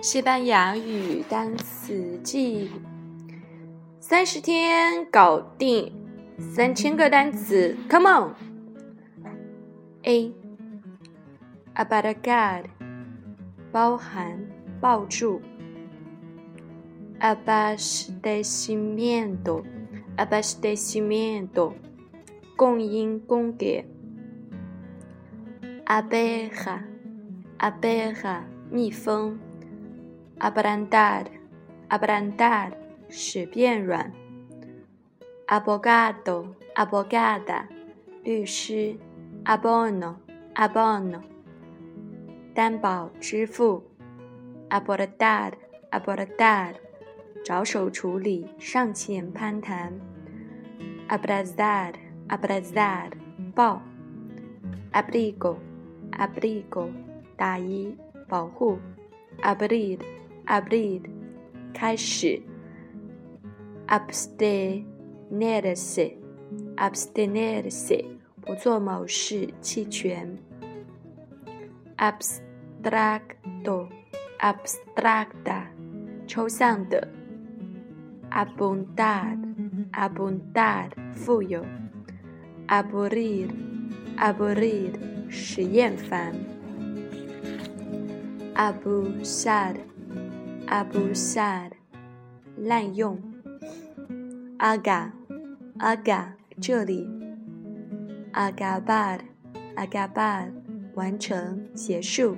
西班牙语单词记，三十天搞定三千个单词，Come o n a a b a u t a r 包含、抱住，abastecimiento，abastecimiento 供应、供给。abeja，abeja，蜜蜂 a b r a n d a r a b r a n d a r 使变软；abogado，abogada，律师；abono，abono，担保支付；abordar，abordar，着手处理；上前攀谈；abrazar，abrazar，抱 a b r i e g o abrigo，大衣，保护 a b r i r a b r i d 开始；abstenerse，abstenerse，不做某事，弃权；abstracto，abstracta，抽象的；abundad，abundar，富有；aburrir，aburrir。实验 a 使厌 a d a b 德，u Sad，滥用。Aga，Aga，这里。Agabad，Agabad，完成结束。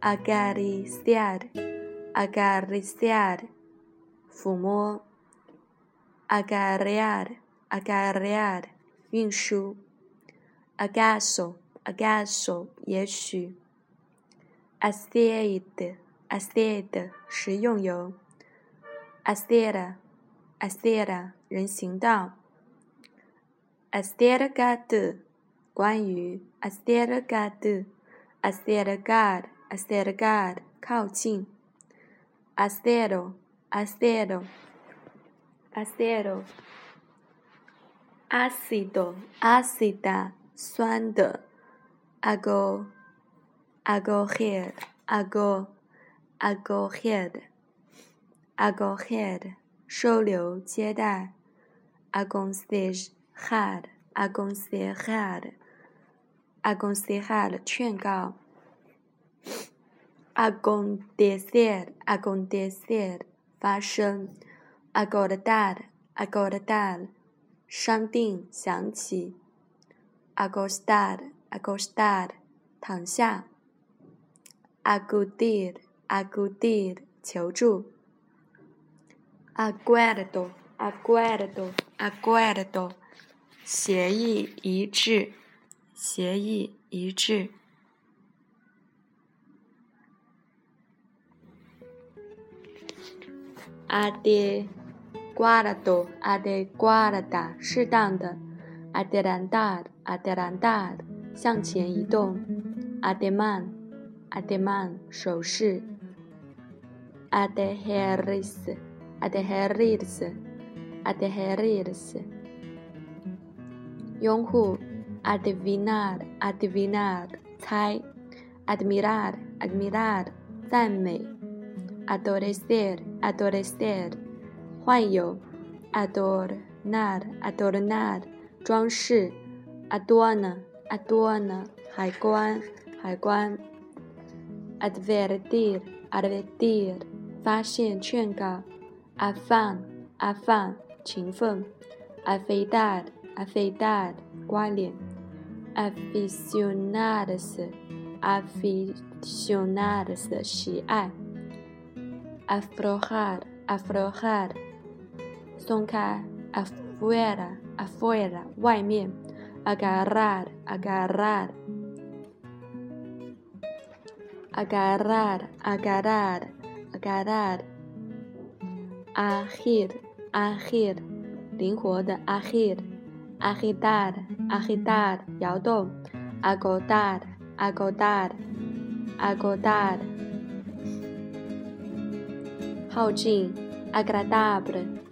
阿嘎里萨德，阿嘎里 a d 抚摸。Agariad，Agariad，运输。agasso agasso，也许。aceite aceite，食用油。a c e r a acerá，人行道。acergado 关于 acergado acergado a c e r g a d 靠近。aceró aceró aceró a c i d o a c i d a 酸的 I g o I g o h e a d I g o a g o h e a d I g o head，收留接待 I g o say h e a d I g o say h e a d I g o say head，劝告 I g o t e said，ago t h e said，发生 I g o the d a d I g o the dad，商定想起。Agostado, Agostado，躺下。a g u d i d o a g u d i d o 求助。Aguardo, Aguardo, Aguardo，协议一致，协议一致。Ade, guardo, Ade g u a d a 适当的。Adelantad, adelantad，向前移动。Ademán, ademán，手势。a d h e r i s e a d h e r i s e a d h e r i s e 用户。Adivinar, adivinar，猜。Admirar, admirar，赞美。Adolescer, adolescer，患有。Adornar, adornar。装饰，adorna，adorna 海关，海关，advertir，advertir 发现劝告，afan，afan 勤奋 a f i d a d a f i d a d 刮脸，aficionados，aficionados 喜爱，aflojar，aflojar 松开，afuera afuera, mi. agarrar, agarrar, agarrar, agarrar, agarrar, agir, agir, agir, agitar, agitar, agotar, agotar, agotar,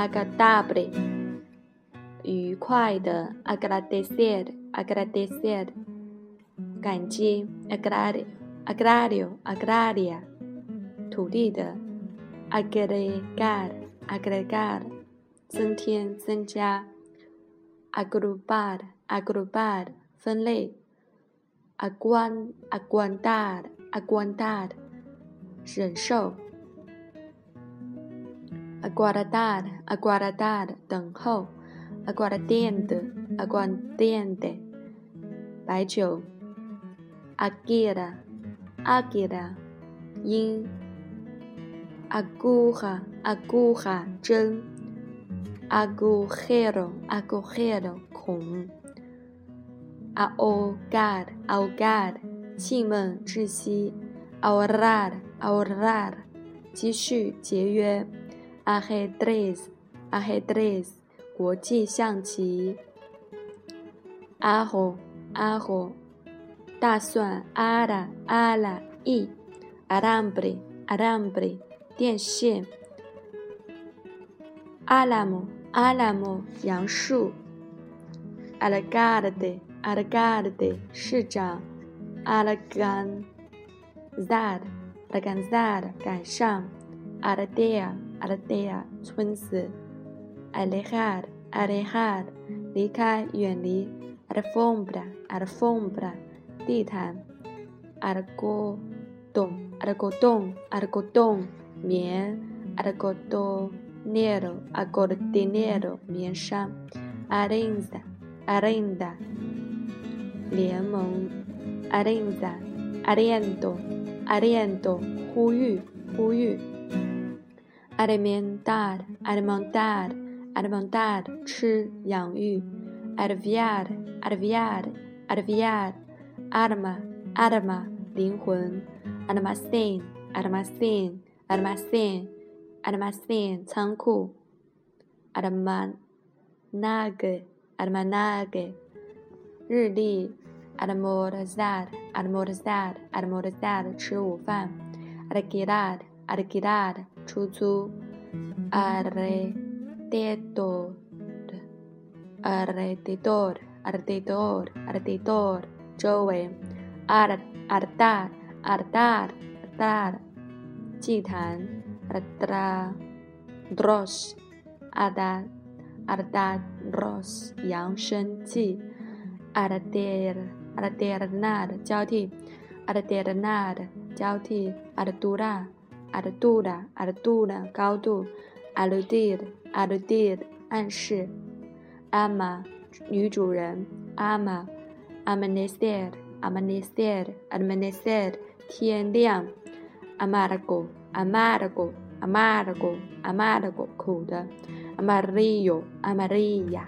agradable. 愉快的，agradecer，agradecer，感激，agradir，agradir，agradir，土地的，agregar，agregar，增添、增加，agrupar，agrupar，分类，aguantar，aguantar，忍受，aguardar，aguardar，等候。aguardente, aguardente, baijiu, agueira, agueira, yin, agurra, agurra, zhen, agujero, agujero, kong, ahogar, ahogar, qimen, zhixi, ahorrar, ahorrar, jixu, jieyue, ajedrez, ajedrez, 国际象棋。阿火，阿火。大蒜。阿拉，阿拉。一。阿拉姆布，阿拉姆布。电线。阿拉木，阿拉木。杨树。阿拉加德的，阿拉加德的。市长。阿拉甘，zad，阿拉甘 zad 赶上。阿拉德亚，阿拉德亚。村子。alejar, alejar, lika yuanli, alfombra, alfombra, ditan, arcotón arcotón algodón, mien, argodonero, argodonero, mien cham arenda, arenda, Lian arenda, aliento, aliento, huyu, huyu, alimentar, alimentar, 阿尔蒙达的吃养育，阿尔维亚的阿尔维亚的阿尔维亚的阿尔玛阿尔玛灵魂，阿尔马斯汀阿尔马斯汀阿尔马斯汀阿尔马斯汀仓库，阿尔曼纳格阿尔曼纳格日历，阿尔莫德萨德阿尔莫德萨德阿尔莫德萨德吃午饭，阿尔吉拉德阿尔吉拉德出租，阿尔。a r e d o r a r d e d o r a r d e d o r a r t e d o r j o v e n a r a r t a r a r t a r a r t a r c i h a n a r r a d r o s h a d a r a d a t d r o s 扬声器 a r t e a r a r t e r n a r 交替，artear，nad，交替，artura，artura，artura，高度。alluded alluded 暗示，Emma 女主人，Emma amanecer amanecer amanecer 天亮，amargo amargo amargo amargo 苦的，amarillo amarilla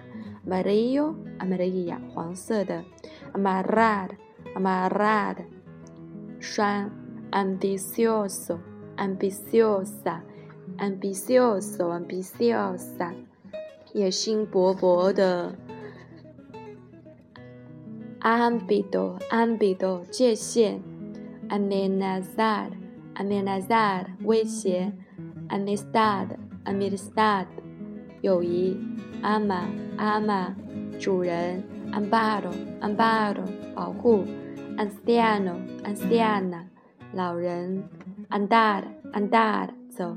amarillo amarilla 黄色的，amarrar amarrar 拴，ambicioso ambiciosa ambitious，ambitious，野心勃勃的。ambito，ambito，界限。amenazad，amenazad，威胁。amistad，amistad，友谊。ama，ama，主人。ambaro，ambaro，保护。antiano，antiana，老人。andar，andar，走。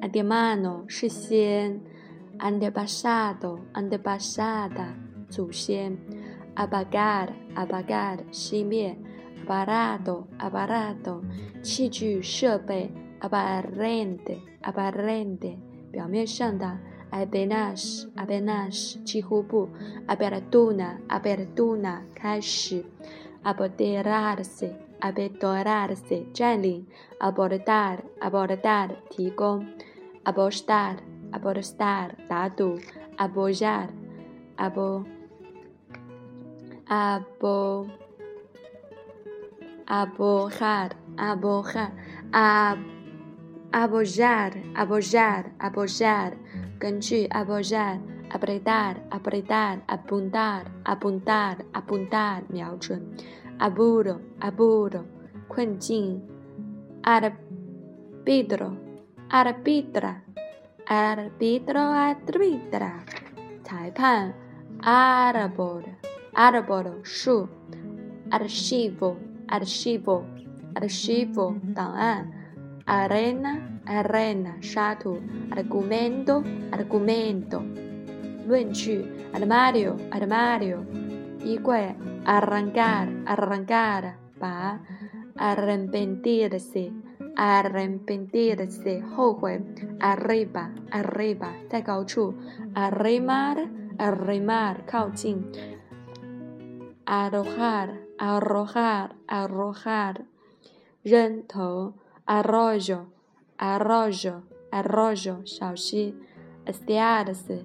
Ademano 是先，and p a s a d o and p a s a d a 祖先，abagar abagar 熄灭 a p a r a d o aparado 器具设备，aparente aparente 表面上的，abenas abenas 几乎不，abertura abertura 开始，abterar-se abettorarse, Jelly, abordar, abordar, 提供，apostar, apostar, 打赌，apoyar, abo, abo, abojar, abojar, ab, apoyar, apoyar, apoyar，根据 apoyar。apretar, apretar, apuntar, apuntar, apuntar, 瞄准 aburro, aburro, 困境 a r b i t r o a r b i t r a a r b i t r o a r b i t r a 裁判 a r b o r a r b o r 树 archivo, archivo, archivo, 档案 arena, arena, 沙土 argumento, argumento arrancar, arrancar. arriba, armario，衣柜，arrancar arrancar，拔，arrepentirse arrepentirse，后悔，arriba arriba，在高处，arrimar arrimar，靠近，arrojar arrojar arrojar, arrojar. arrojo. arroyo estiarse.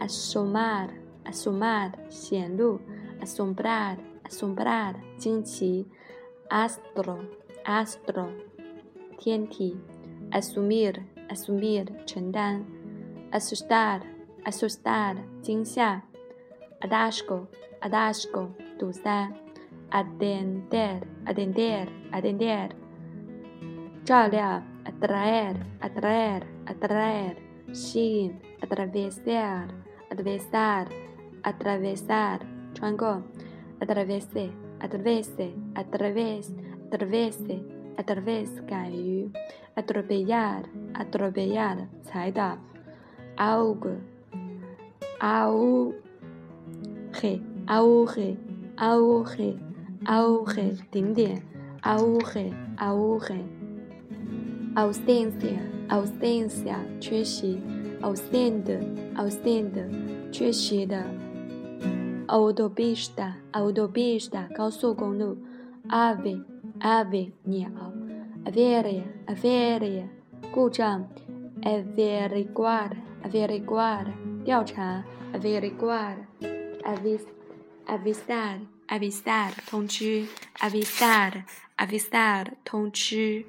assomar, assomar, xianlu, assombrar, assombrar, 惊奇，astro, astro, astro, 天体，assumir, assumir, assumir, chendan, assustar, assustar, 惊吓，adástico, adástico, 堵塞，atender, atender, atender, 照料，atrair, atrair, atrair, atravessar atravessar, atravessar, 穿过，atravesse, atravesse, atravesse, atravesse, atravesse 敢于，atropellar, atropellar 踩倒，algo, auge, auge, auge, auge 顶点，auge, auge, ausência, ausência 缺席。outstand，outstand，缺席的；autobus da，autobus da，高速公路；ave，ave，鸟 a v e r i a v e r e 故障；averguard，averguard，调查 a v e r g u a r d a v a v i s a a a v i s a a 通吃 a v i s a a a v i s a a 通吃。